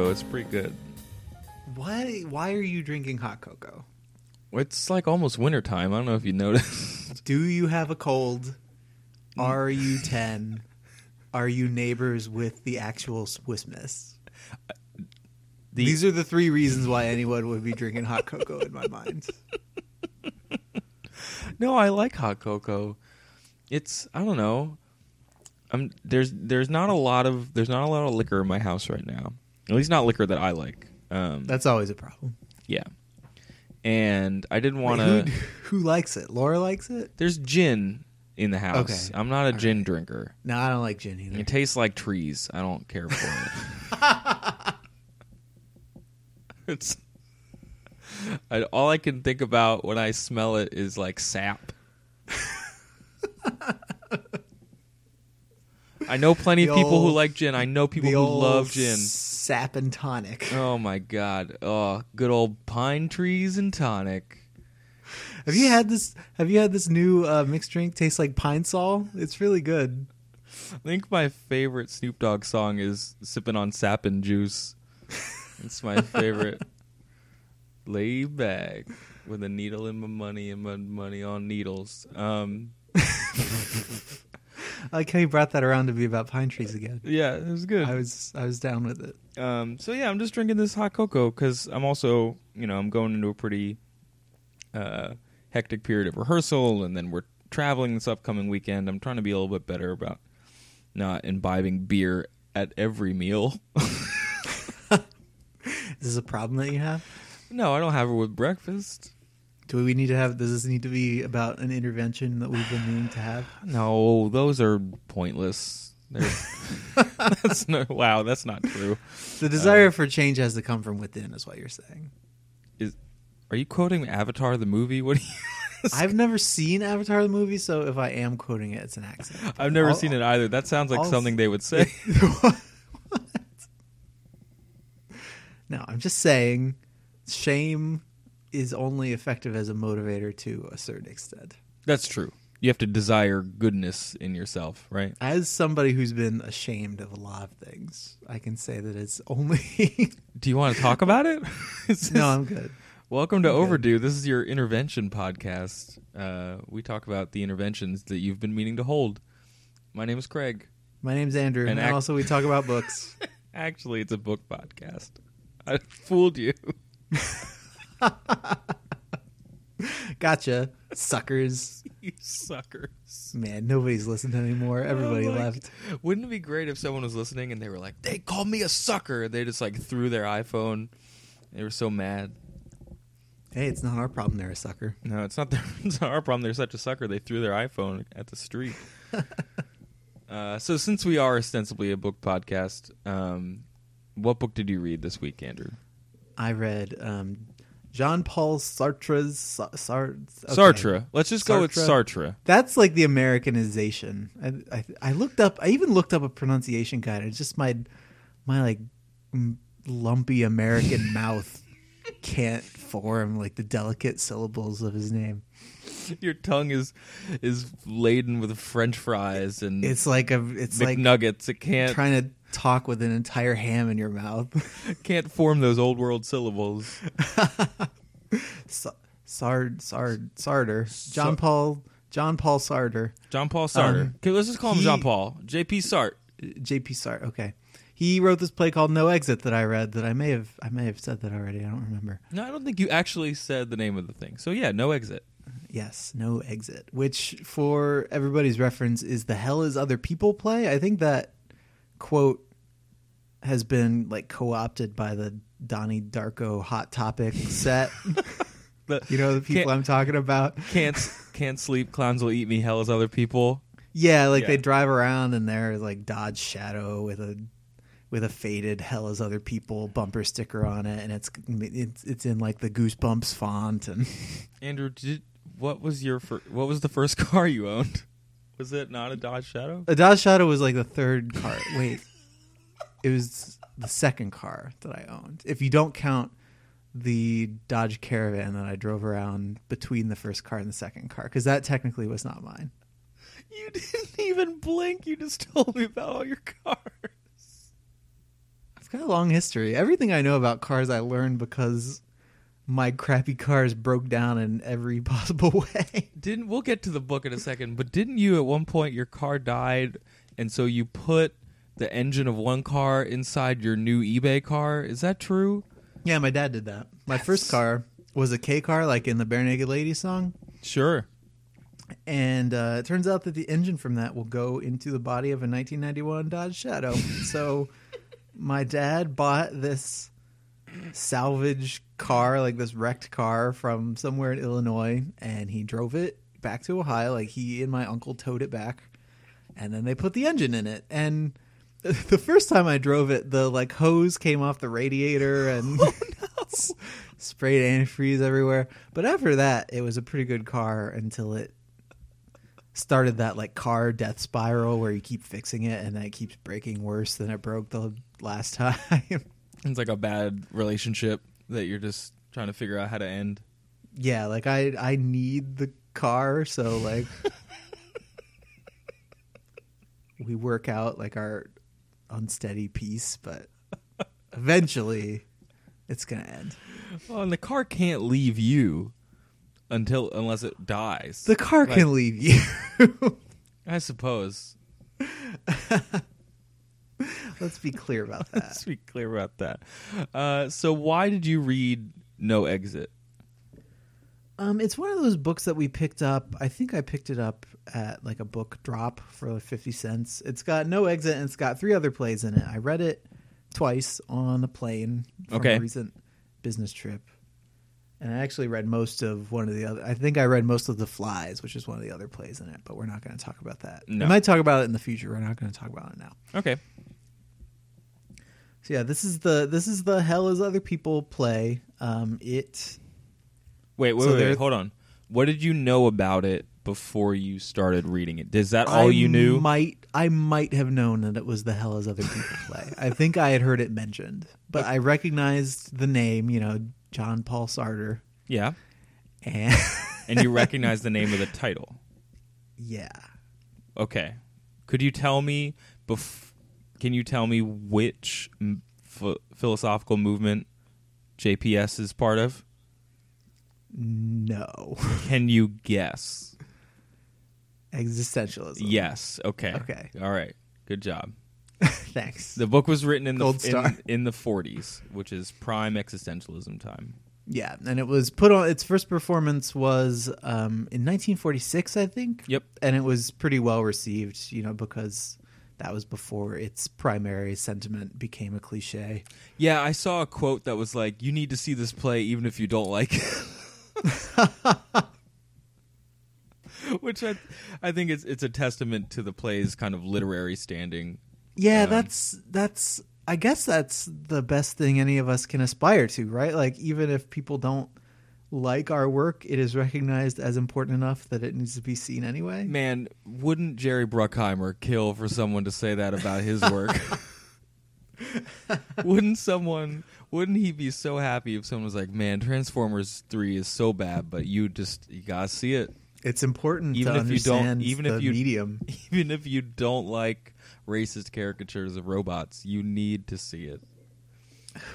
Cocoa. It's pretty good. Why? Why are you drinking hot cocoa? It's like almost wintertime. I don't know if you noticed. Do you have a cold? Are you ten? Are you neighbors with the actual Swiss Miss? The- These are the three reasons why anyone would be drinking hot cocoa in my mind. No, I like hot cocoa. It's I don't know. I'm there's there's not a lot of there's not a lot of liquor in my house right now. At least not liquor that I like. Um, That's always a problem. yeah. And I didn't want Wait, to. who, who likes it? Laura likes it. There's gin in the house. Okay. I'm not a gin drinker. No, I don't like gin either. It tastes like trees. I don't care for it. it's I, all I can think about when I smell it is like sap. I know plenty The of people who old- like gin. I know people who love gin. Sap and tonic. Oh my god. Oh, good old pine trees and tonic. Have you had this? Have you had this new uh, mixed drink? Tastes like pine sol. It's really good. I think my favorite Snoop Dogg song is "Sipping on Sap and Juice." it's my favorite. Lay back with a needle in my money and my money on needles. Um, I like how you brought that around to be about pine trees again. yeah, it was good. I was I was down with it. Um, so yeah, I'm just drinking this hot cocoa because I'm also, you know, I'm going into a pretty uh, hectic period of rehearsal, and then we're traveling this upcoming weekend. I'm trying to be a little bit better about not imbibing beer at every meal. Is this a problem that you have? no, I don't have it with breakfast. Do we need to have? Does this need to be about an intervention that we've been needing to have? No, those are pointless. They're, that's no, wow, that's not true. The desire uh, for change has to come from within, is what you're saying. Is are you quoting Avatar the movie? What? Are you, I've never seen Avatar the movie, so if I am quoting it, it's an accident. I've never I'll- seen it either. That sounds like I'll- something they would say. What? No, I'm just saying, shame is only effective as a motivator to a certain extent. That's true. You have to desire goodness in yourself, right? As somebody who's been ashamed of a lot of things, I can say that it's only. Do you want to talk about it? this- no, I'm good. Welcome to I'm good. Overdue. This is your intervention podcast. Uh, we talk about the interventions that you've been meaning to hold. My name is Craig. My name's Andrew, And and, act- also we talk about books. Actually, it's a book podcast. I fooled you. Gotcha, suckers. you suckers. Man, nobody's listening anymore. Everybody Oh my left. Wouldn't it be great if someone was listening and they were like, "They called me a sucker." They just like threw their iPhone. They were so mad. Hey, it's not our problem. They're a sucker. No, it's not their it's not our problem. They're such a sucker. They threw their iPhone at the street. uh, so since we are ostensibly a book podcast, um, what book did you read this week, Andrew? I read um, Jean Paul Sartre's Sa- Sar- okay. Sartre. Let's just go with Sartre. Sartre. That's like the Americanization. I, I I looked up. I even looked up a pronunciation guide. It's just my my like lumpy American mouth can't form like the delicate syllables of his name. Your tongue is is laden with French fries and It's like a. It's like nuggets. it can't trying to talk with an entire ham in your mouth. can't form those old world syllables. Sa- Sard Sard Sarder. John Paul John Paul Sarder. John Paul Sartre. Um, okay, let's just call him he- Jean Paul. J.P. Sartre. J.P. Sartre. Okay. He wrote this play called No Exit that I read. That I may have I may have said that already. I don't remember. No, I don't think you actually said the name of the thing. So yeah, no exit. Yes, No Exit, which for everybody's reference is the Hell is Other People play. I think that quote has been like co-opted by the Donnie Darko Hot Topic set. The- you know the people I'm talking about. can't can't sleep. Clowns will eat me. Hell is other people. Yeah, like Yeah. they drive around and they're like Dodge Shadow with a with a faded "Hell as Other People" bumper sticker on it, and it's it's it's in like the Goosebumps font, and Andrew, did what was your fir- what was the first car you owned? Was it not a Dodge Shadow? a Dodge Shadow was like the third car. Wait, it was the second car that I owned. If you don't count the Dodge Caravan that I drove around between the first car and the second car, because that technically was not mine. You didn't even blink. You just told me about all your cars. I've got a long history. Everything I know about cars, I learned because my crappy cars broke down in every possible way. Didn't we'll get to the book in a second, but didn't you at one point your car died and so you put the engine of one car inside your new eBay car? Is that true? yeah, my dad did that. My first car was a K car, like in the Barenaked Lady song. Sure. And uh, it turns out that the engine from that will go into the body of a 1991 Dodge Shadow. so my dad bought this salvage car, like this wrecked car from somewhere in Illinois, and he drove it back to Ohio. Like he and my uncle towed it back, and then they put the engine in it. And the first time I drove it, the like hose came off the radiator and oh, s- sprayed antifreeze everywhere. But after that, it was a pretty good car until it started that like car death spiral where you keep fixing it and then it keeps breaking worse than it broke the last time. It's like a bad relationship that you're just trying to figure out how to end. yeah, like I I need the car so like we work out like our unsteady peace, but eventually it's going to end. Well, and the car can't leave you until unless it dies. The car Like- can leave you. I suppose. Let's be clear about that. Let's be clear about that. Uh, so, why did you read No Exit? Um, it's one of those books that we picked up. I think I picked it up at like a book drop for like fifty cents. It's got no exit and it's got three other plays in it. I read it twice on the plane from Okay. a recent business trip, and I actually read most of one of the other. I think I read most of the Flies, which is one of the other plays in it. But we're not going to talk about that. No. We might talk about it in the future. We're not going to talk about it now. Okay. So yeah, this is the this is the hell as other people play. Um, it Wait, wait, So wait, there- Hold on. What did you know about it before you started reading it? Is that all I you knew? Might I might have known that it was the hell as other people play. I think I had heard it mentioned, but I recognized the name. You know, John Paul Sartre, yeah. and And you recognize the name of the title. yeah, Okay. Could you tell me? Bef- can you tell me which philosophical movement JPS is part of? no Can you guess? Existentialism. Yes. Okay. Okay. All right. Good job. thanks. The book was written in the star. in, in the 40s, which is prime existentialism time. yeah, and it was put on. Its first performance was um, in 1946, I think. Yep. and it was pretty well received. You know, because that was before its primary sentiment became a cliche. Yeah, I saw a quote that was like, "You need to see this play even if you don't like it." Which I, I think it's it's a testament to the play's kind of literary standing. Yeah, Um, that's that's I guess that's the best thing any of us can aspire to, right? Like even if people don't like our work, it is recognized as important enough that it needs to be seen anyway. Man, wouldn't Jerry Bruckheimer kill for someone to say that about his work? wouldn't someone wouldn't he be so happy if someone was like, "Man, Transformers 3 is so bad, but you just you got to see it." It's important Even to if you don't- understand even the if you- medium. Even if you don't like racist caricatures of robots, you need to see it.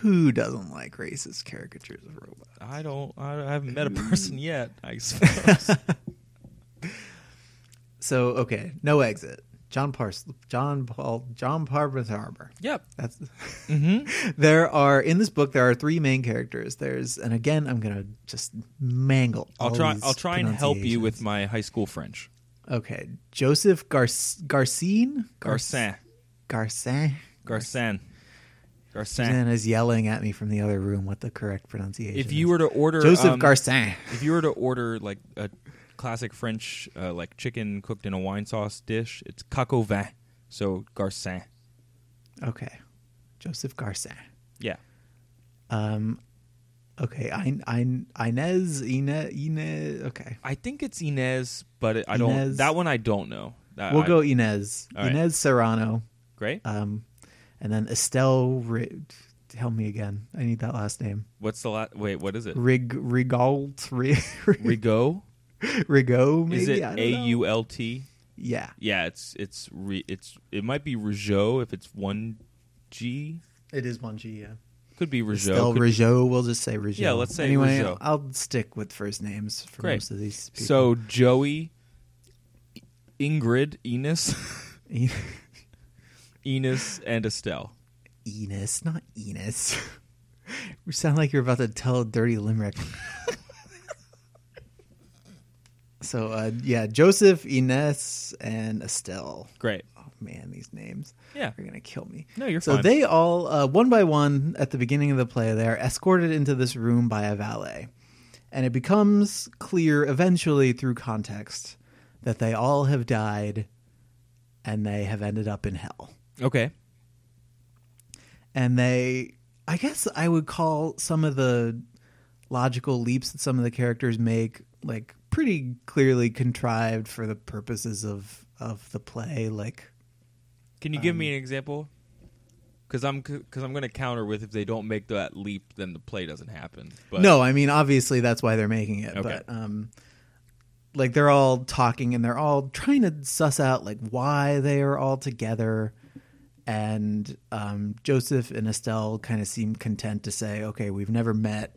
Who doesn't like racist caricatures of robots? I don't. I haven't met a person yet. I suppose. So okay, no exit. John Pars, John Paul, John Parvis Harbor. yep. That's Mm-hmm. there are in this book there are three main characters. There's and again I'm gonna just mangle. I'll try. I'll try and help you with my high school French. Okay, Joseph Gar- Garcine. Garcin. Garcin. Garcin. Garcin. Suzanne is yelling at me from the other room what the correct pronunciation. If you is. were to order Joseph um, Garcin. if you were to order like a classic French uh, like chicken cooked in a wine sauce dish. It's coq au vin, so garcin. Okay, Joseph Garcin. Yeah. Um, okay, I, I, Inez, Inez, Inez. Okay, I think it's Inez, but it, I don't. That one I don't know. That- we'll I- go Inez. Right. Inez Serrano. Great. Um, and then Estelle. Ri- Help me again. I need that last name. What's the last? Wait, what is it? Rig Rigault. Rig, Rigaud. Rigaud. Maybe Is it A. U L T? Yeah, Yeah, it's it's re, it's it might be Rigaud if it's one G. it is one G. Yeah. Could be Rigaud. Estelle Could- Rigaud. We'll just say Rigaud. Yeah, let's say anyway. Rigaud. I'll stick with first names for Great. most of these. People. So Joey, Ingrid, Enos, Enos, and Estelle. Enos, not Enos. you sound like you're about to tell a dirty limerick. So, uh, yeah, Joseph, Ines, and Estelle. Great. Oh man, these names Yeah. are gonna kill me. No, you're so fine. they all, uh, one by one, at the beginning of the play, they are escorted into this room by a valet, and it becomes clear eventually through context that they all have died, and they have ended up in hell Okay. and they i guess i would call some of the logical leaps that some of the characters make like pretty clearly contrived for the purposes of of the play like Can you give Um, me an example? Because I'm because I'm going to counter with if they don't make that leap, then the play doesn't happen. But no i mean obviously that's why they're making it Okay. but um like they're all talking and they're all trying to suss out like why they are all together and um joseph and estelle kind of seem content to say okay we've never met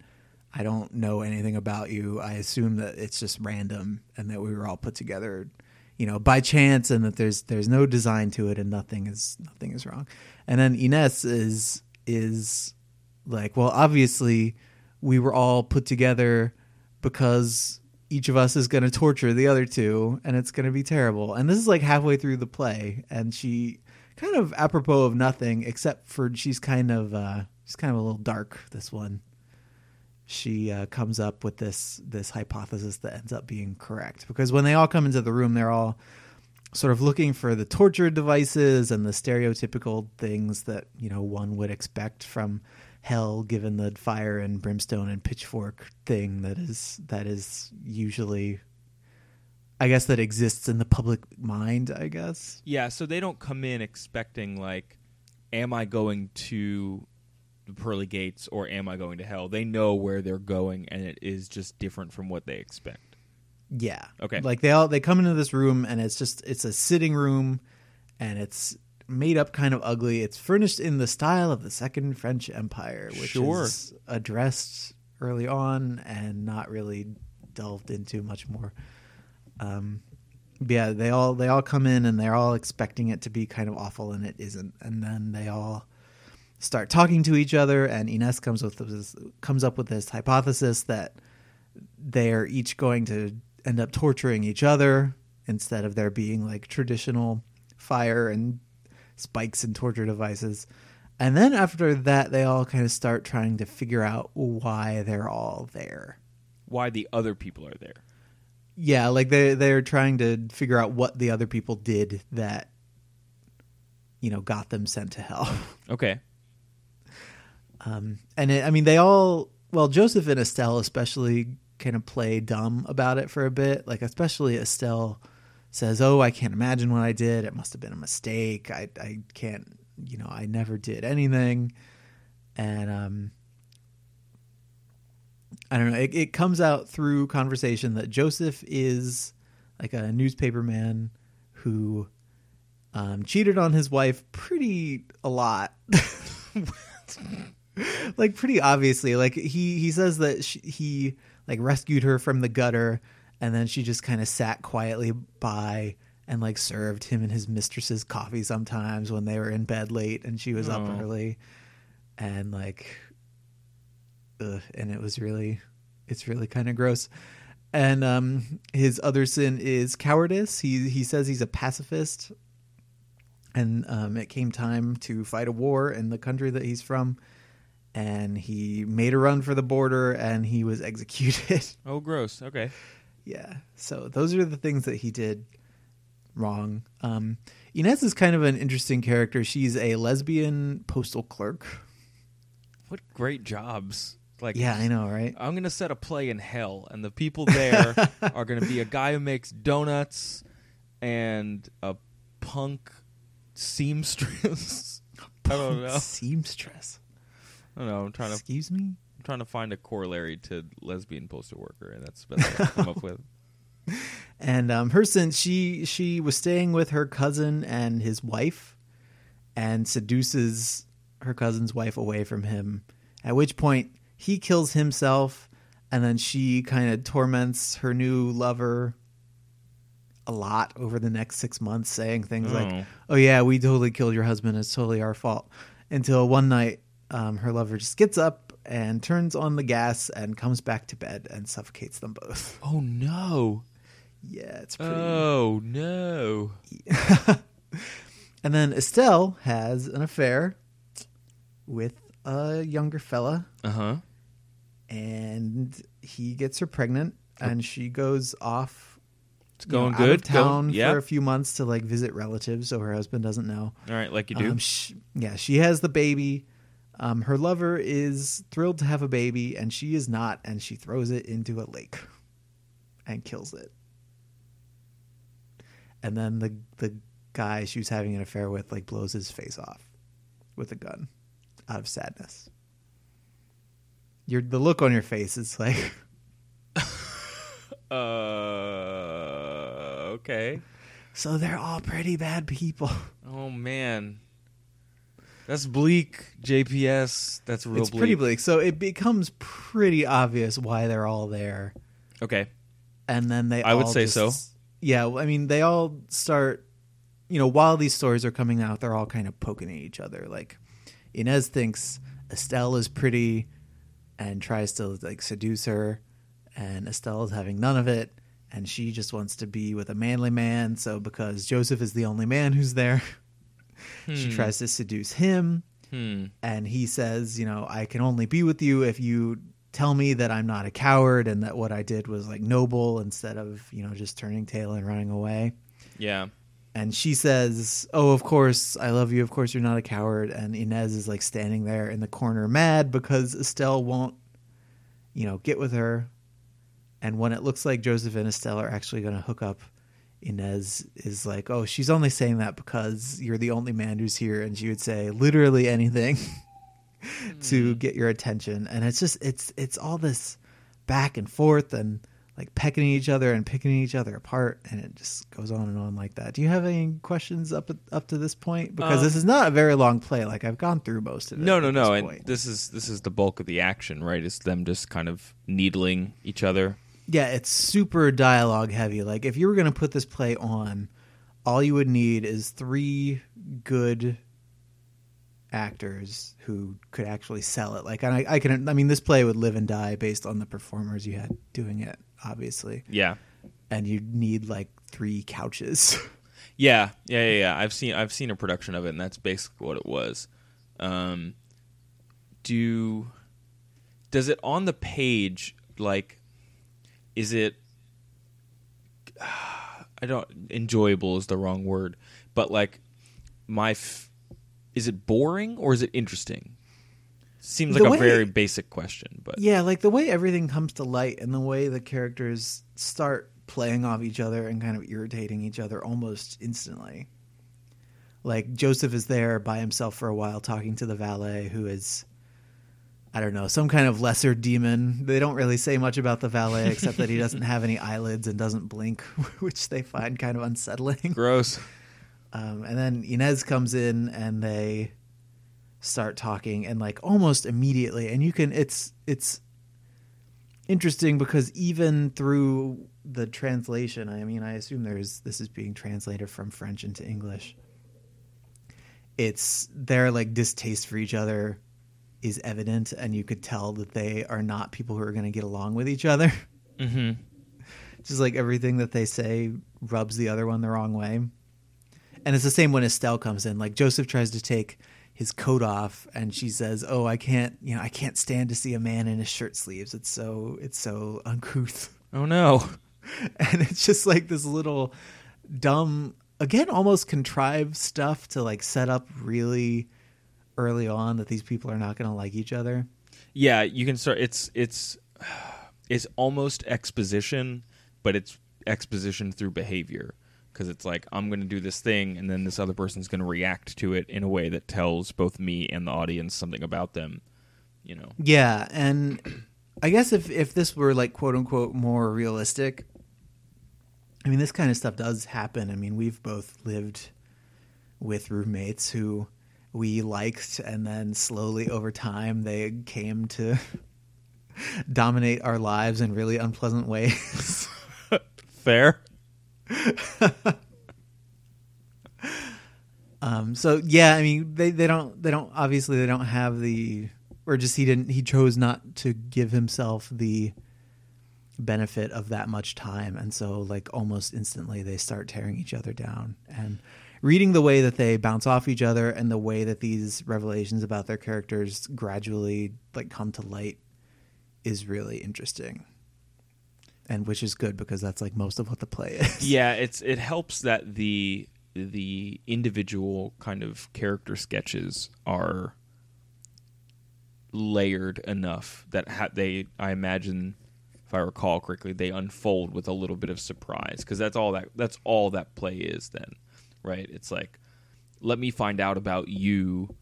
i don't know anything about you. I assume that it's just random and that we were all put together you know by chance and that there's there's no design to it and nothing is nothing is wrong. And then ines is is like well obviously we were all put together because each of us is going to torture the other two and it's going to be terrible. And this is like halfway through the play and she kind of apropos of nothing except for she's kind of uh she's kind of a little dark this one she uh, comes up with this this hypothesis that ends up being correct. Because when they all come into the room they're all sort of looking for the torture devices and the stereotypical things that you know one would expect from hell given the fire and brimstone and pitchfork thing that is that is usually i guess that exists in the public mind i guess. Yeah, so they don't come in expecting like, am I going to the pearly gates or am I going to hell? They know where they're going, and it is just different from what they expect. yeah Okay. like they all they come into this room and it's just it's a sitting room and it's made up kind of ugly it's furnished in the style of the second french empire which Sure. is addressed early on and not really delved into much more um yeah they all they all come in and they're all expecting it to be kind of awful and it isn't and then they all start talking to each other and Ines comes with this comes up with this hypothesis that they're each going to end up torturing each other instead of there being like traditional fire and spikes and torture devices. And then after that, they all kind of start trying to figure out why they're all there. Why the other people are there? Yeah, like they they're trying to figure out what the other people did that you know got them sent to hell. Okay. Um, and it, I mean, they all, well, Joseph and Estelle especially kind of play dumb about it for a bit. Like, especially Estelle says, Oh, I can't imagine what I did. It must have been a mistake. I, I can't, you know, I never did anything. And, um, I don't know. It, it comes out through conversation that Joseph is like a newspaper man who um, cheated on his wife pretty a lot. like pretty obviously like he he says that she, he like rescued her from the gutter and then she just kind of sat quietly by and like served him and his mistress's coffee sometimes when they were in bed late and she was Oh. up early. And like ugh, and it was really it's really kind of gross. And um his other sin is cowardice. He he says he's a pacifist. And um it came time to fight a war in the country that he's from and he made a run for the border and he was executed Oh, gross. Okay. Yeah. So those are the things that he did wrong. Um, Inez is kind of an interesting character. She's a lesbian postal clerk. What great jobs! Like, Yeah, I know, right? I'm gonna set a play in hell, and the people there are gonna be a guy who makes donuts and a punk seamstress. I don't know. Seamstress. I don't know. I'm trying to Excuse me. I'm trying to find a corollary to lesbian postal worker, and that's the best I've come up with. And um, her sin, she she was staying with her cousin and his wife, and seduces her cousin's wife away from him. At which point he kills himself, and then she kind of torments her new lover a lot over the next six months, saying things Oh. like, "Oh yeah, we totally killed your husband. It's totally our fault." Until one night, um, her lover just gets up and turns on the gas and comes back to bed and suffocates them both. Oh no! Yeah, it's pretty. Oh no! And then Estelle has an affair with a younger fella, Uh huh. and he gets her pregnant, and she goes off. It's you know, going good. town for a few months to like visit relatives, so her husband doesn't know. All right, like you do. Um, sh yeah, she has the baby. Um, her lover is thrilled to have a baby, and she is not, and she throws it into a lake and kills it. And then the the guy she was having an affair with like blows his face off with a gun out of sadness. Your the look on your face is like Uh, okay. so they're all pretty bad people. Oh man, that's bleak. JPS. That's real it's bleak. pretty bleak. So it becomes pretty obvious why they're all there. Okay. and then they I would say just- so. yeah i mean they all start you know while these stories are coming out they're all kind of poking at each other like inez thinks estelle is pretty and tries to like seduce her and estelle is having none of it and she just wants to be with a manly man so because joseph is the only man who's there she Hmm. tries to seduce him Hmm. and he says, you know, I can only be with you if you tell me that I'm not a coward and that what I did was like noble instead of, you know, just turning tail and running away. Yeah. And she says, "Oh, of course, I love you. Of course, you're not a coward." And Inez is like standing there in the corner, mad because Estelle won't, you know, get with her. And when it looks like Joseph and Estelle are actually going to hook up, Inez is like, "Oh, she's only saying that because you're the only man who's here," and she would say literally anything to get your attention. And it's just it's it's all this back and forth and like pecking each other and picking each other apart, and it just goes on and on like that. Do you have any questions up up to this point? Because Um, this is not a very long play. Like I've gone through most of it. No, no, no. this And this is this is the bulk of the action, right? It's them just kind of needling each other. Yeah, it's super dialogue heavy. Like if you were going to put this play on, all you would need is three good actors who could actually sell it. Like and I, I can, I mean, this play would live and die based on the performers you had doing it, obviously. Yeah. And you'd need like three couches. Yeah, yeah, yeah, yeah. I've seen I've seen a production of it, and that's basically what it was. Um, do does it on the page like is it? I don't enjoyable is the wrong word, but like my f- is it boring or is it interesting? Seems The like way- a very basic question, but yeah, like the way everything comes to light and the way the characters start playing off each other and kind of irritating each other almost instantly. Like Joseph is there by himself for a while talking to the valet who is I don't know, some kind of lesser demon. They don't really say much about the valet except that he doesn't have any eyelids and doesn't blink, which they find kind of unsettling. gross. Um, and then Inez comes in and they start talking and like almost immediately and you can it's it's interesting because even through the translation I mean I assume there's this is being translated from French into English it's their like distaste for each other is evident and you could tell that they are not people who are going to get along with each other hmm just like everything that they say rubs the other one the wrong way. And it's the same when Estelle comes in. Like Joseph tries to take his coat off and she says, "Oh, I can't, you know, I can't stand to see a man in his shirt sleeves. It's so it's so uncouth." Oh no. and it's just like this little dumb again almost contrived stuff to like set up really early on that these people are not going to like each other Yeah, you can start. It's it's it's almost exposition, but it's exposition through behavior because it's like I'm going to do this thing, and then this other person's going to react to it in a way that tells both me and the audience something about them. You know. Yeah, and I guess if if this were like quote unquote more realistic, I mean this kind of stuff does happen. I mean we've both lived with roommates who we liked, and then slowly over time they came to dominate our lives in really unpleasant ways. Fair. Um, so yeah, I mean they, they don't they don't obviously they don't have the or just he didn't he chose not to give himself the benefit of that much time and so like almost instantly they start tearing each other down and reading the way that they bounce off each other and the way that these revelations about their characters gradually like come to light is really interesting. And which is good because that's like most of what the play is. Yeah, it's it helps that the the individual kind of character sketches are layered enough that ha- they I imagine if I recall correctly they unfold with a little bit of surprise because that's all that that's all that play is then right it's like let me find out about you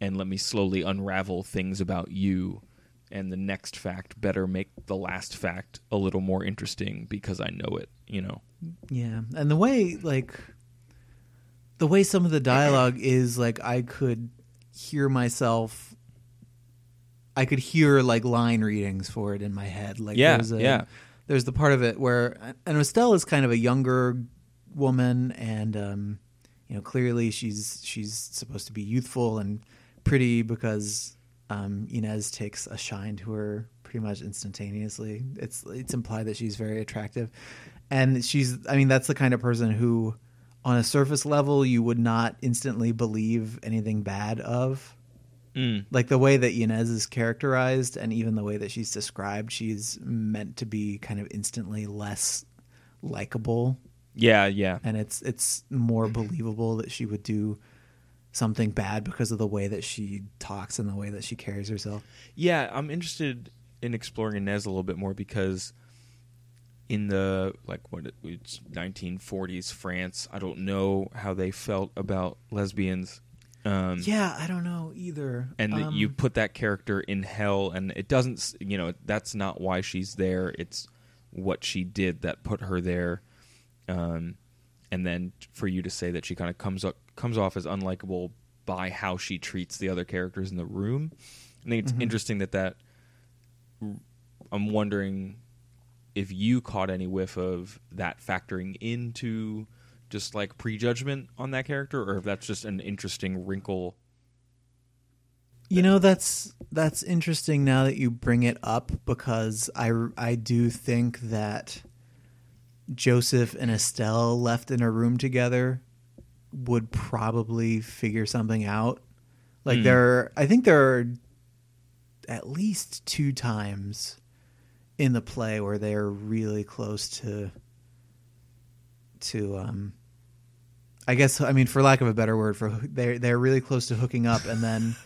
and let me slowly unravel things about you and the next fact better make the last fact a little more interesting because I know it you know Yeah, and the way like the way some of the dialogue is like I could hear myself I could hear like line readings for it in my head. Like Yeah, there's a, yeah. There's the part of it where and Estelle is kind of a younger woman and um you know clearly she's she's supposed to be youthful and pretty because um Inez takes a shine to her pretty much instantaneously. It's it's implied that she's very attractive and she's i mean that's the kind of person who on a surface level you would not instantly believe anything bad of Mm. like the way that Inez is characterized and even the way that she's described she's meant to be kind of instantly less likable Yeah, yeah. and it's it's more believable that she would do something bad because of the way that she talks and the way that she carries herself Yeah, I'm interested in exploring Inez a little bit more because in the like what it- it's 1940s France, I don't know how they felt about lesbians. Um, yeah i don't know either and Um, you put that character in hell, and it doesn't, you know, that's not why she's there. It's what she did that put her there. Um, and then for you to say that she kind of comes up comes off as unlikable by how she treats the other characters in the room. I think it's interesting that that I'm wondering if you caught any whiff of that factoring into just like prejudgment on that character, or if that's just an interesting wrinkle. You know that's that's interesting now that you bring it up because I I do think that Joseph and Estelle left in a room together would probably figure something out. Like Hmm. there I think there are at least two times in the play where they're really close to to um I guess I mean for lack of a better word for they're they're really close to hooking up and then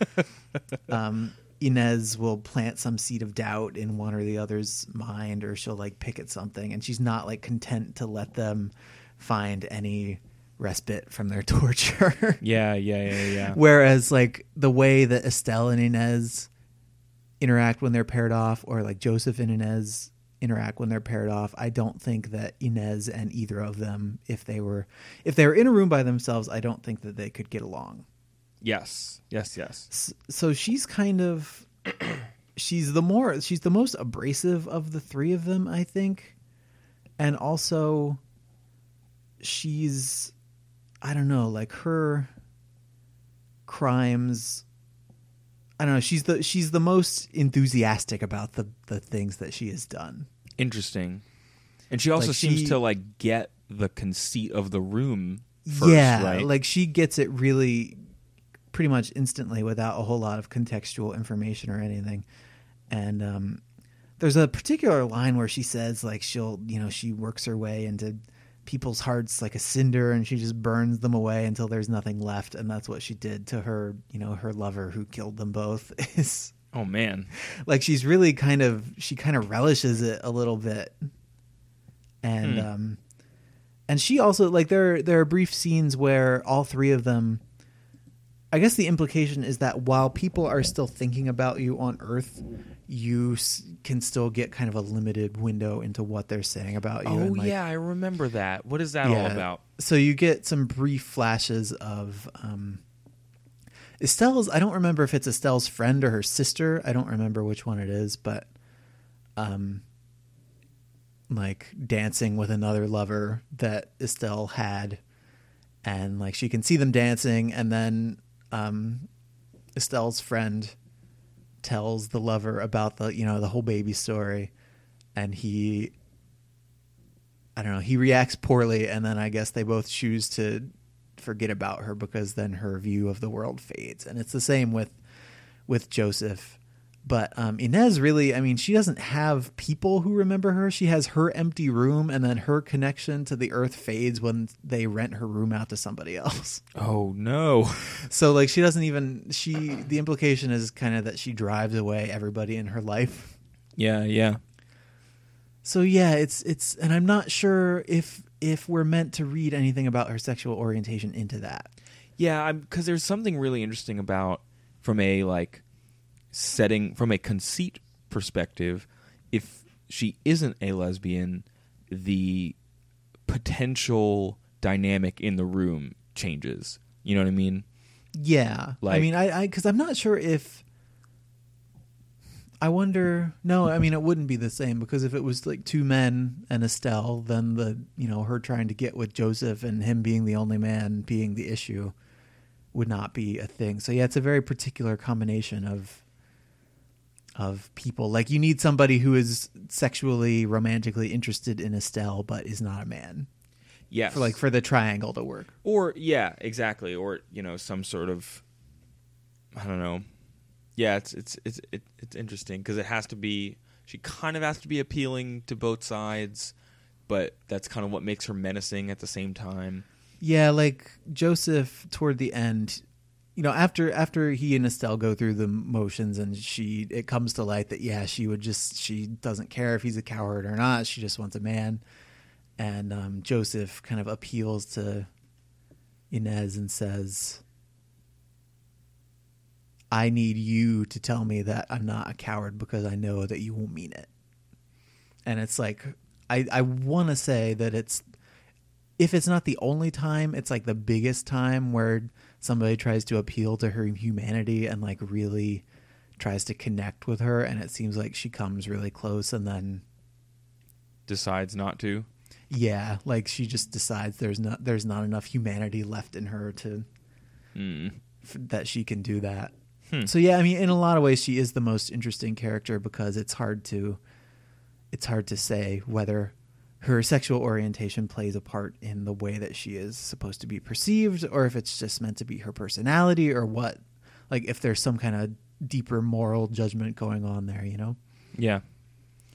um Inez will plant some seed of doubt in one or the other's mind or she'll like pick at something and she's not like content to let them find any respite from their torture. Yeah, yeah, yeah, yeah. Whereas like the way that Estelle and Inez interact when they're paired off, or like Joseph and Inez interact when they're paired off, I don't think that Inez and either of them, if they were if they were in a room by themselves, I don't think that they could get along. Yes, yes, yes. So she's kind of she's the more she's the most abrasive of the three of them, I think. And also she's I don't know, like her crimes I don't know, she's the she's the most enthusiastic about the the things that she has done. Interesting. And she also Like, seems she- to like get the conceit of the room first, yeah, right? like she gets it really pretty much instantly without a whole lot of contextual information or anything. And um there's a particular line where she says like she'll you know she works her way into people's hearts like a cinder and she just burns them away until there's nothing left and that's what she did to her you know her lover who killed them both is Oh man. like she's really kind of she kind of relishes it a little bit and Hmm. um and she also like there there are brief scenes where all three of them i guess the implication is that while people are still thinking about you on earth you s- can still get kind of a limited window into what they're saying about you Oh and, like, yeah, I remember that. What is that all about? so you get some brief flashes of um Estelle's I don't remember if it's Estelle's friend or her sister. I don't remember which one it is, but um like dancing with another lover that Estelle had and like she can see them dancing and then um Estelle's friend tells the lover about the you know the whole baby story and he I don't know, he reacts poorly and then I guess they both choose to forget about her because then her view of the world fades. And it's the same with with Joseph. But um Inez really, I mean, she doesn't have people who remember her. She has her empty room and then her connection to the earth fades when they rent her room out to somebody else. Oh no. So like she doesn't even she the implication is kind of that she drives away everybody in her life. yeah, yeah. So yeah, it's it's and I'm not sure if if we're meant to read anything about her sexual orientation into that. Yeah, I'm because there's something really interesting about from a like setting from a conceit perspective. If she isn't a lesbian, the potential dynamic in the room changes. You know what I mean? Yeah, I mean, I because I'm not sure if I wonder. No, I mean, it wouldn't be the same because if it was like two men and Estelle, then the you know her trying to get with Joseph and him being the only man being the issue would not be a thing. So yeah, it's a very particular combination of of people. Like you need somebody who is sexually romantically interested in Estelle but is not a man Yes. for like for the triangle to work. or yeah, exactly. Or you know, some sort of I don't know. Yeah, it's it's it's it, it's interesting because it has to be. She kind of has to be appealing to both sides, but that's kind of what makes her menacing at the same time. Yeah, like Joseph toward the end, you know, after after he and Estelle go through the motions and she it comes to light that yeah, she would just she doesn't care if he's a coward or not, she just wants a man. And um, Joseph kind of appeals to Inez and says, I need you to tell me that I'm not a coward because I know that you won't mean it. And it's like I I want to say that it's if it's not the only time, it's like the biggest time where somebody tries to appeal to her humanity and like really tries to connect with her and it seems like she comes really close and then Decides not to. yeah, like she just decides there's not there's not enough humanity left in her to Mm. f- that she can do that. Hmm. So yeah, I mean, in a lot of ways, she is the most interesting character because it's hard to, it's hard to say whether her sexual orientation plays a part in the way that she is supposed to be perceived, or if it's just meant to be her personality, or what. Like if there's some kind of deeper moral judgment going on there, you know. Yeah.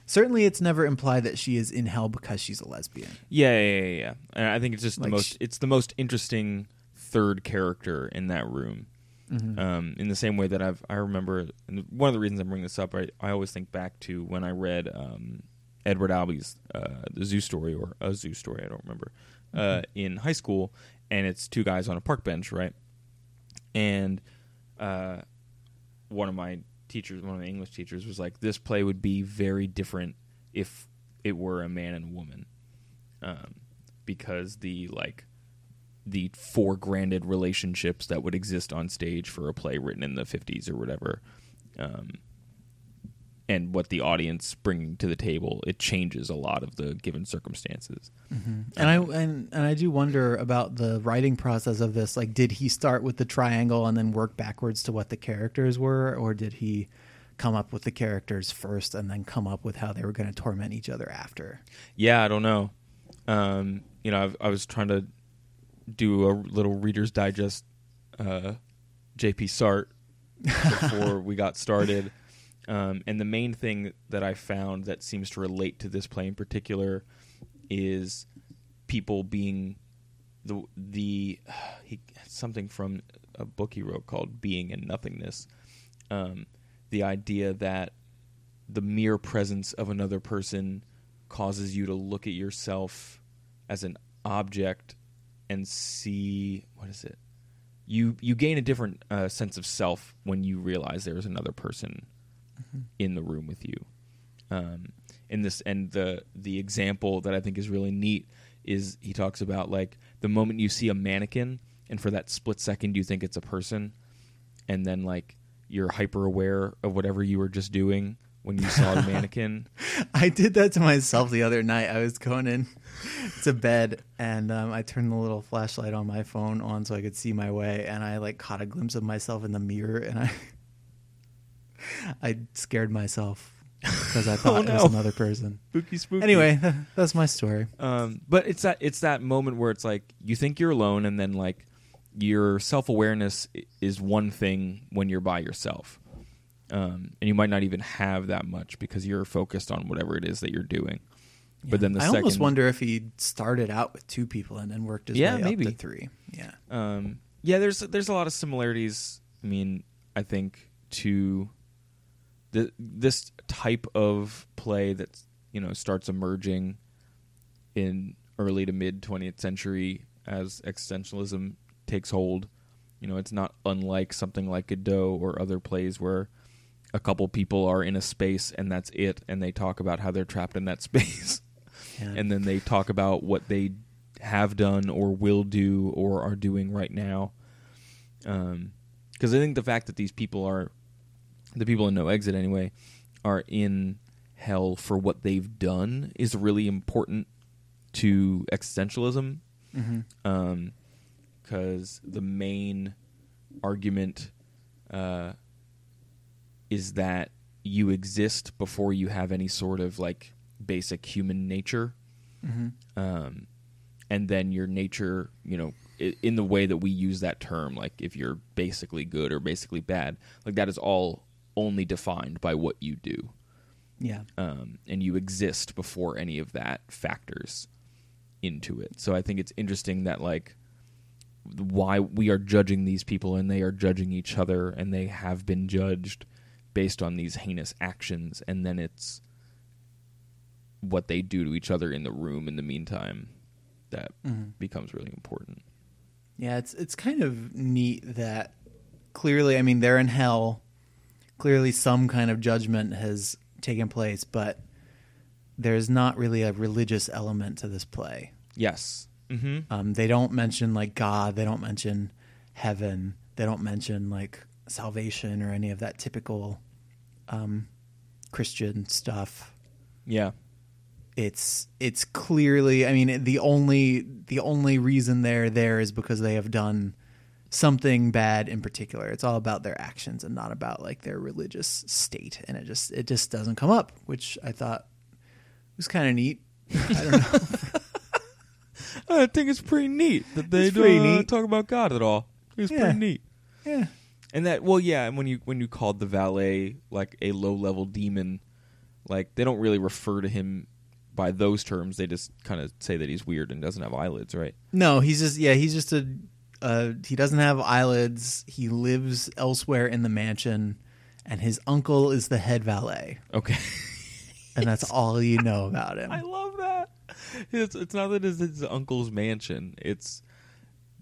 Certainly, it's never implied that she is in hell because she's a lesbian. Yeah, yeah, yeah, yeah. And I think it's just Like the most. sh- it's the most interesting third character in that room. Mm-hmm. Um, in the same way that I've, I remember, and one of the reasons I bring this up, I, I always think back to when I read um, Edward Albee's uh, The Zoo Story or A Zoo Story, I don't remember, uh, in high school, and it's two guys on a park bench, right? And uh, one of my teachers, one of my English teachers, was like, "This play would be very different if it were a man and a woman, um, because the like." the foregrounded relationships that would exist on stage for a play written in the 50s or whatever um, and what the audience bringing to the table it changes a lot of the given circumstances And I and, and I do wonder about the writing process of this. Like, did he start with the triangle and then work backwards to what the characters were, or did he come up with the characters first and then come up with how they were going to torment each other after? yeah i don't know um, you know I've, i was trying to do a little reader's digest uh, jp sart before we got started Um, and the main thing that I found that seems to relate to this play in particular is people being the the he something from a book he wrote called Being and Nothingness. Um, the idea that the mere presence of another person causes you to look at yourself as an object and see what is it you you gain a different uh, sense of self when you realize there is another person in the room with you um, in this and the the example that I think is really neat is he talks about like the moment you see a mannequin and for that split second you think it's a person and then like you're hyper aware of whatever you were just doing when you saw the mannequin I did that to myself the other night. I was going in to bed and um, I turned the little flashlight on my phone on so I could see my way, and I like caught a glimpse of myself in the mirror, and I I scared myself because I thought Oh, it was another person. spooky spooky Anyway, that's my story. um, but it's that it's that moment where it's like you think you're alone and then like your self-awareness is one thing when you're by yourself um, and you might not even have that much because you're focused on whatever it is that you're doing but then the I second almost wonder if he started out with two people and then worked his Yeah, way maybe. up to three. Yeah. Um, yeah, there's there's a lot of similarities. I mean, I think to the this type of play that you know starts emerging in early to mid 20th century as existentialism takes hold. You know, it's not unlike something like Godot or other plays where a couple people are in a space and that's it, and they talk about how they're trapped in that space yeah. and then they talk about what they have done or will do or are doing right now. Um, because I think the fact that these people are, the people in No Exit anyway, are in hell for what they've done is really important to existentialism. Because the main argument uh, is that you exist before you have any sort of like basic human nature Mhm. um, and then your nature, you know, in the way that we use that term, like if you're basically good or basically bad, like that is all only defined by what you do, Yeah. um, and you exist before any of that factors into it. So I think it's interesting that like why we are judging these people and they are judging each other and they have been judged based on these heinous actions and then it's what they do to each other in the room in the meantime that Mhm. becomes really important. Yeah, it's it's kind of neat that clearly, I mean, they're in hell. Clearly, some kind of judgment has taken place, but there's not really a religious element to this play. Yes. Mm-hmm. Um, they don't mention like God. They don't mention heaven. They don't mention like salvation or any of that typical um, Christian stuff. Yeah. It's it's clearly. I mean, the only the only reason they're there is because they have done something bad in particular. It's all about their actions and not about like their religious state. And it just it just doesn't come up, which I thought was kind of neat. I don't know. I think it's pretty neat that they It's don't uh, talk about God at all. It's Yeah. pretty neat. yeah. And that well, yeah, and when you when you called the valet like a low level demon, like they don't really refer to him by those terms. They just kind of say that he's weird and doesn't have eyelids, right? No, he's just yeah, he's just a uh, he doesn't have eyelids. He lives elsewhere in the mansion, and his uncle is the head valet, Okay. and that's all you know about him. I love that. It's it's not that it's his uncle's mansion. It's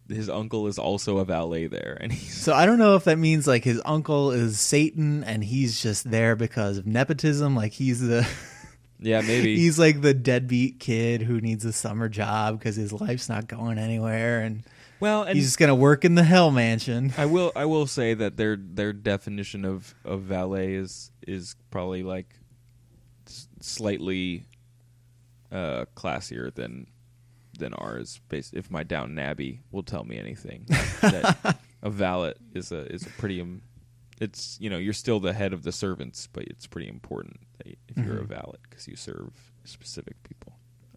his uncle is also a valet there, and he's So I don't know if that means like his uncle is Satan, and he's just there because of nepotism. Like he's the yeah maybe he's like the deadbeat kid who needs a summer job because his life's not going anywhere, and well, and he's just gonna work in the hell mansion. I will I will say that their their definition of of valet is is probably like s- slightly uh classier than than ours based if my Downton Abbey will tell me anything that a valet is a is a pretty um, it's you know you're still the head of the servants but it's pretty important that if you're a Mhm. valet because you serve specific people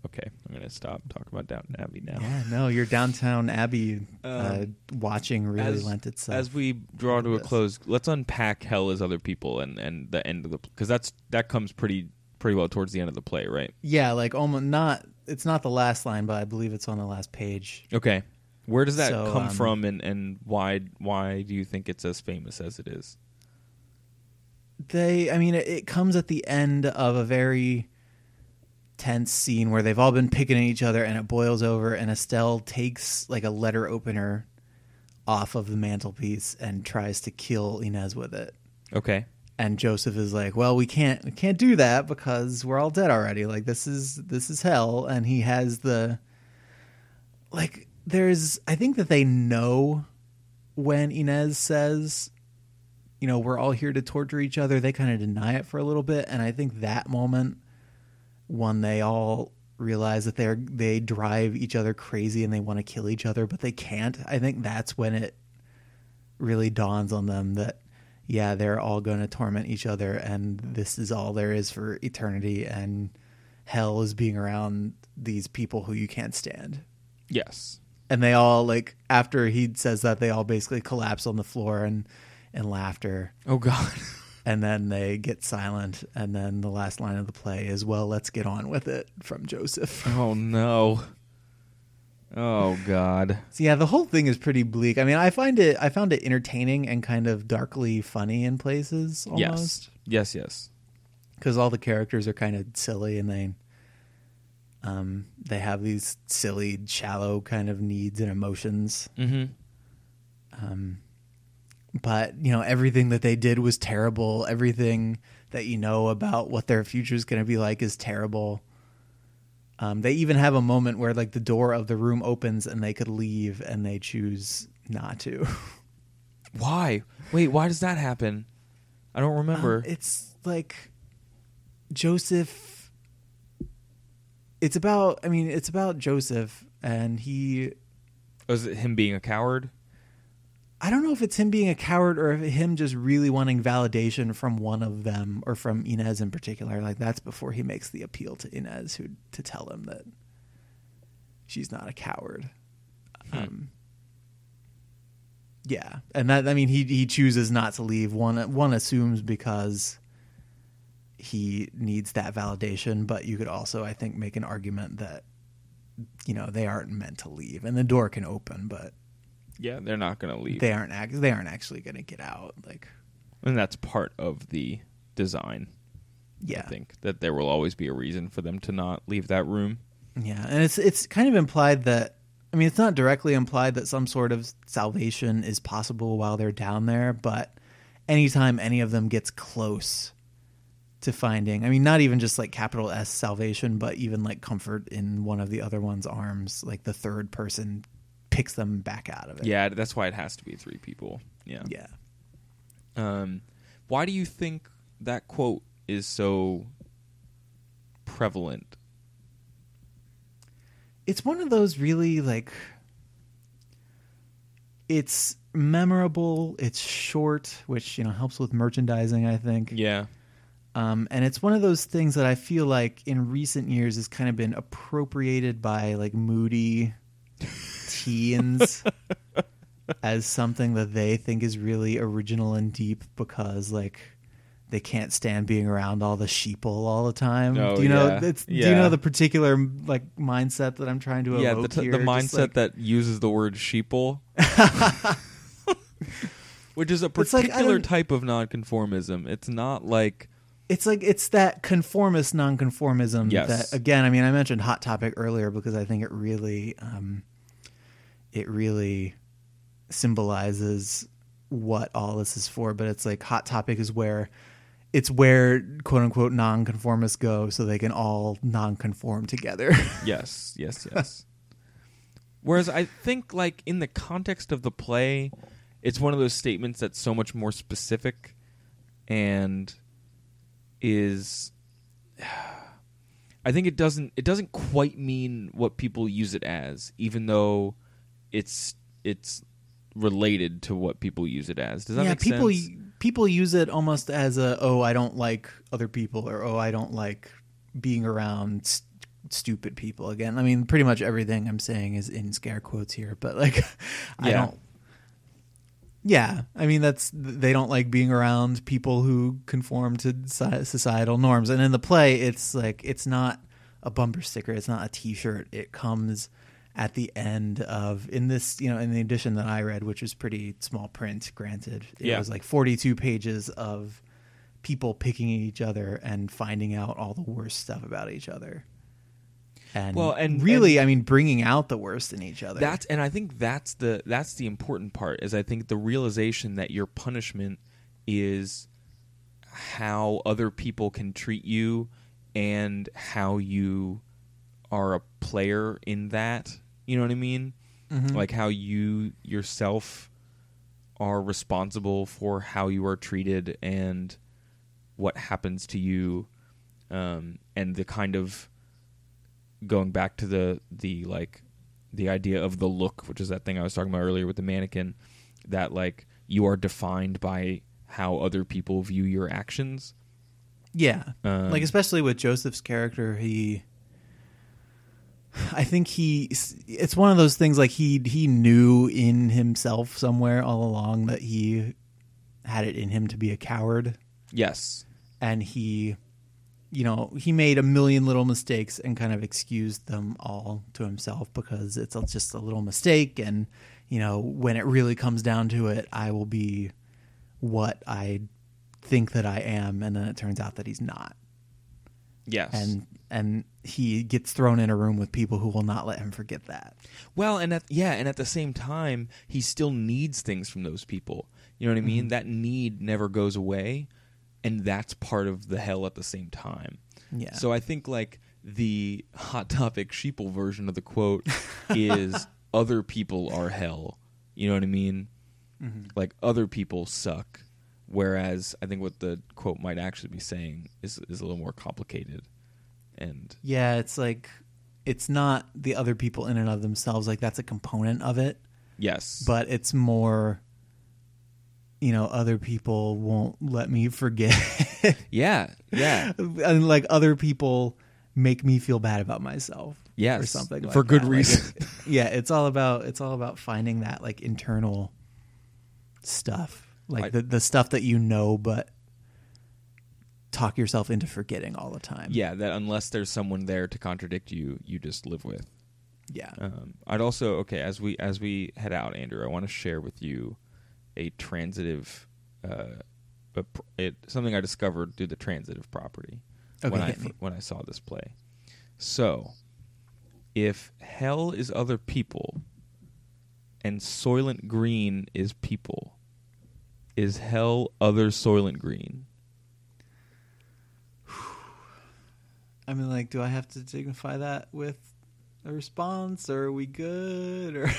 Okay, I'm gonna stop talking about Downton Abbey now. Yeah, no, your Downton Abbey uh, Um, watching really as- lent itself. As we draw to a close, let's unpack Hell as other people and and the end of the because that's that comes pretty pretty well towards the end of the play, right? yeah, like almost not. It's not the last line, but I believe it's on the last page. Okay, where does that So, come um, from, and and why why do you think it's as famous as it is? They, I mean, it, it comes at the end of a very tense scene where they've all been picking at each other, and it boils over, and Estelle takes like a letter opener off of the mantelpiece and tries to kill Inez with it. Okay, and Joseph is like, "Well, we can't we can't do that because we're all dead already. Like this is this is hell." And he has the like there's I think that they know when Inez says, you know, we're all here to torture each other, they kind of deny it for a little bit, and I think that moment when they all realize that they're they drive each other crazy and they want to kill each other but they can't. I think that's when it really dawns on them that yeah, they're all going to torment each other, and this is all there is for eternity. And hell is being around these people who you can't stand. yes, And they all like after he says that, they all basically collapse on the floor and in laughter. oh god, And then they get silent. And then the last line of the play is, "Well, let's get on with it" from Joseph. oh no, oh god, So yeah, the whole thing is pretty bleak. I mean, I find it I found it entertaining and kind of darkly funny in places almost. yes, yes, yes, because all the characters are kind of silly and they um they have these silly shallow kind of needs and emotions mm-hmm. um but you know everything that they did was terrible everything that you know about what their future is going to be like is terrible um they even have a moment where like the door of the room opens and they could leave and they choose not to Why? Wait, why does that happen? I don't remember. Um, it's like Joseph. It's about. I mean, it's about Joseph, and he. Was it him being a coward? I don't know if it's him being a coward or if him just really wanting validation from one of them or from Inez in particular. Like that's before he makes the appeal to Inez, who to tell him that she's not a coward. Hmm. Um, yeah, and that I mean he he chooses not to leave. One one assumes because he needs that validation, but you could also I think make an argument that you know they aren't meant to leave, and the door can open, but Yeah, they're not going to leave. they aren't act- they aren't actually going to get out. Like and that's part of the design. yeah, I think that there will always be a reason for them to not leave that room. Yeah, and it's it's kind of implied that I mean it's not directly implied that some sort of salvation is possible while they're down there, but anytime any of them gets close to finding, I mean not even just like capital S salvation, but even like comfort in one of the other one's arms, like the third person picks them back out of it. Yeah, that's why it has to be three people. Yeah. Yeah. Um, why do you think that quote is so prevalent? It's one of those really like it's memorable, it's short, which you know helps with merchandising, I think. Yeah. Um, and it's one of those things that I feel like in recent years has kind of been appropriated by like moody teens as something that they think is really original and deep because like they can't stand being around all the sheeple all the time. Oh, do you know? yeah. It's, Do you know the particular like mindset that I'm trying to Yeah, the, t- here? the Just, mindset like- that uses the word sheeple. Which is a It's like, particular type of nonconformism. It's not like it's like it's that conformist nonconformism Yes. that again i mean i mentioned hot topic earlier because i think it really um it really symbolizes what all this is for but it's like hot topic is where it's where quote unquote nonconformists go so they can all nonconform together Yes, yes, yes. Whereas I think, like in the context of the play, it's one of those statements that's so much more specific and is. I think it doesn't. It doesn't quite mean what people use it as, even though it's it's related to what people use it as. Does that yeah make people sense? people use it almost as a oh i don't like other people or oh i don't like being around s- stupid people again. I mean, pretty much everything I'm saying is in scare quotes here, but like, I Yeah. don't. Yeah, I mean that's they don't like being around people who conform to societal norms. And in the play, it's like it's not a bumper sticker, it's not a T-shirt. It comes at the end of in this, you know, in the edition that I read, which was pretty small print. Granted, it Yeah. was like 42 pages of people picking each other and finding out all the worst stuff about each other. And Well, and- really, I mean, bringing out the worst in each other. That's and I think that's the that's the important part is I think the realization that your punishment is how other people can treat you and how you are a player in that. You know what I mean? Like how you yourself are responsible for how you are treated and what happens to you um, and the kind of going back to the the like the idea of the look, which is that thing I was talking about earlier with the mannequin, that like you are defined by how other people view your actions. Yeah. Um, like especially with Joseph's character, he I think he it's one of those things like he he knew in himself somewhere all along that he had it in him to be a coward. Yes. and he you know, he made a million little mistakes and kind of excused them all to himself because it's just a little mistake. And you know, when it really comes down to it, I will be what I think that I am. And then it turns out that he's not Yes. and and he gets thrown in a room with people who will not let him forget that. Well, and at, yeah, and at the same time, he still needs things from those people. You know what I mean? Mm-hmm. That need never goes away, and that's part of the hell at the same time. Yeah. So I think like the hot topic sheeple version of the quote is other people are hell. You know what I mean? Mm-hmm. Like other people suck. Whereas I think what the quote might actually be saying is is a little more complicated. And yeah, it's like it's not the other people in and of themselves like that's a component of it, yes, but it's more you know, other people won't let me forget. yeah, yeah, and like other people make me feel bad about myself. Yes, Or something like for good that. Like, reason. it- yeah, it's all about it's all about finding that like internal stuff. Like I- the the stuff that you know but talk yourself into forgetting all the time. yeah, that unless there's someone there to contradict you, you just live with. Yeah. Um, I'd also okay as we as we head out, Andrew. I want to share with you a transitive, uh, a, it something I discovered through the transitive property Okay, when I when I saw this play. So, if hell is other people, and Soylent Green is people, is hell other Soylent Green? I mean, like, do I have to dignify that with a response, or are we good? Or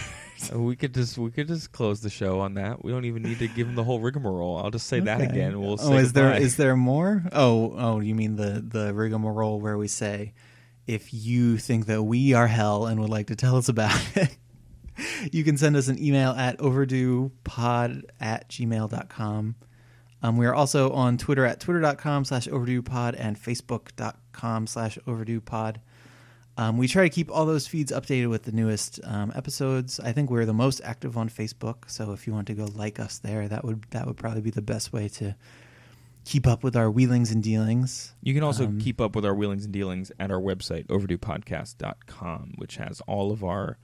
we could just we could just close the show on that. We don't even need to give him the whole rigmarole. I'll just say that again. We'll oh, is there goodbye. is there more? Oh, oh, you mean the the rigmarole where we say, if you think that we are hell and would like to tell us about it, you can send us an email at overduepod at gmail.com. Um, we are also on Twitter at twitter.com slash overduepod and facebook.com slash overduepod. Um, we try to keep all those feeds updated with the newest um, episodes. I think we're the most active on Facebook, so if you want to go like us there, that would that would probably be the best way to keep up with our wheelings and dealings. You can also Um, keep up with our wheelings and dealings at our website, overduepodcast.com, which has all of our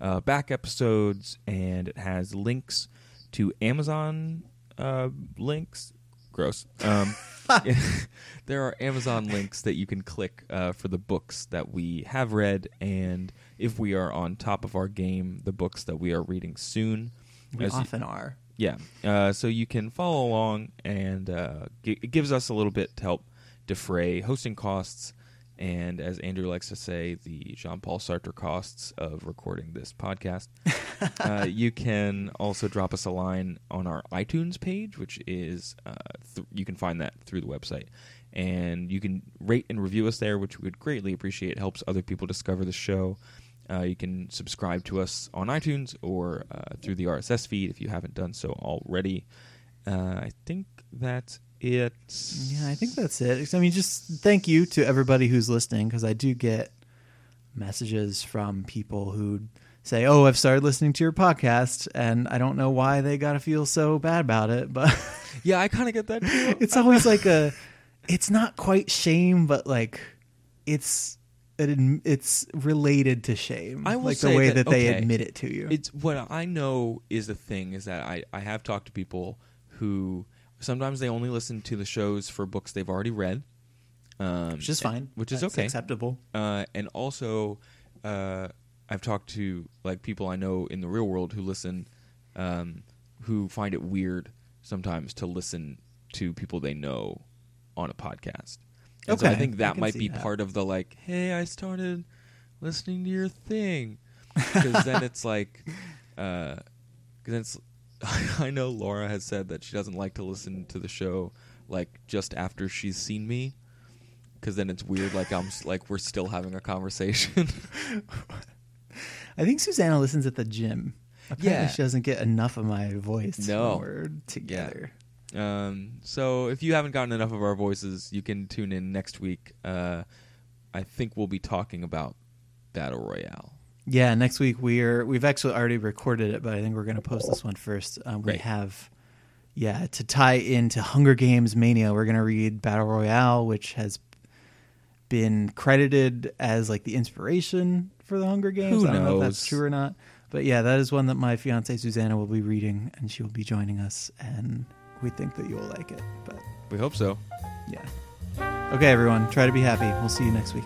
uh, back episodes and it has links to Amazon uh, links. Gross. Um, there are Amazon links that you can click uh, for the books that we have read, and if we are on top of our game, the books that we are reading soon. We As you- often are. yeah. Uh, so you can follow along, and uh, gi- it gives us a little bit to help defray hosting costs, and as Andrew likes to say, the Jean Paul Sartre costs of recording this podcast. uh, you can also drop us a line on our iTunes page, which is uh, th- you can find that through the website. And you can rate and review us there, which we would greatly appreciate. It helps other people discover the show. Uh, you can subscribe to us on iTunes or uh, through the RSS feed if you haven't done so already. Uh, I think that's it. Yeah, I think that's it. I mean, just thank you to everybody who's listening because I do get messages from people who say, "Oh, I've started listening to your podcast, and I don't know why they got to feel so bad about it." But Yeah, I kind of get that too. it's always like a, it's not quite shame, but like, it's it, it's related to shame. I will like say the way that- that, they okay. admit it to you. It's what I know is the thing is that I, I have talked to people who sometimes they only listen to the shows for books they've already read, um, which is fine. which is That's okay. acceptable. uh, and also uh, I've talked to like people I know in the real world who listen, um, who find it weird sometimes to listen to people they know on a podcast. And so I think that can might be that. part of the like, hey, I started listening to your thing, because then it's like, because then it's. I know Laura has said that she doesn't like to listen to the show like just after she's seen me because then it's weird like i'm like we're still having a conversation I think Susanna listens at the gym. Apparently Yeah. she doesn't get enough of my voice No. when we're together. um so if you haven't gotten enough of our voices you can tune in next week uh i think we'll be talking about battle royale Yeah, next week we're we've actually already recorded it, but I think we're going to post this one first. Um, we Great. have, yeah, to tie into Hunger Games Mania, we're going to read Battle Royale, which has been credited as like the inspiration for the Hunger Games. Who I don't know if that's true or not, but yeah, that is one that my fiance Susanna will be reading, and she will be joining us, and we think that you'll like it. But we hope so yeah, okay, everyone, try to be happy. We'll see you next week.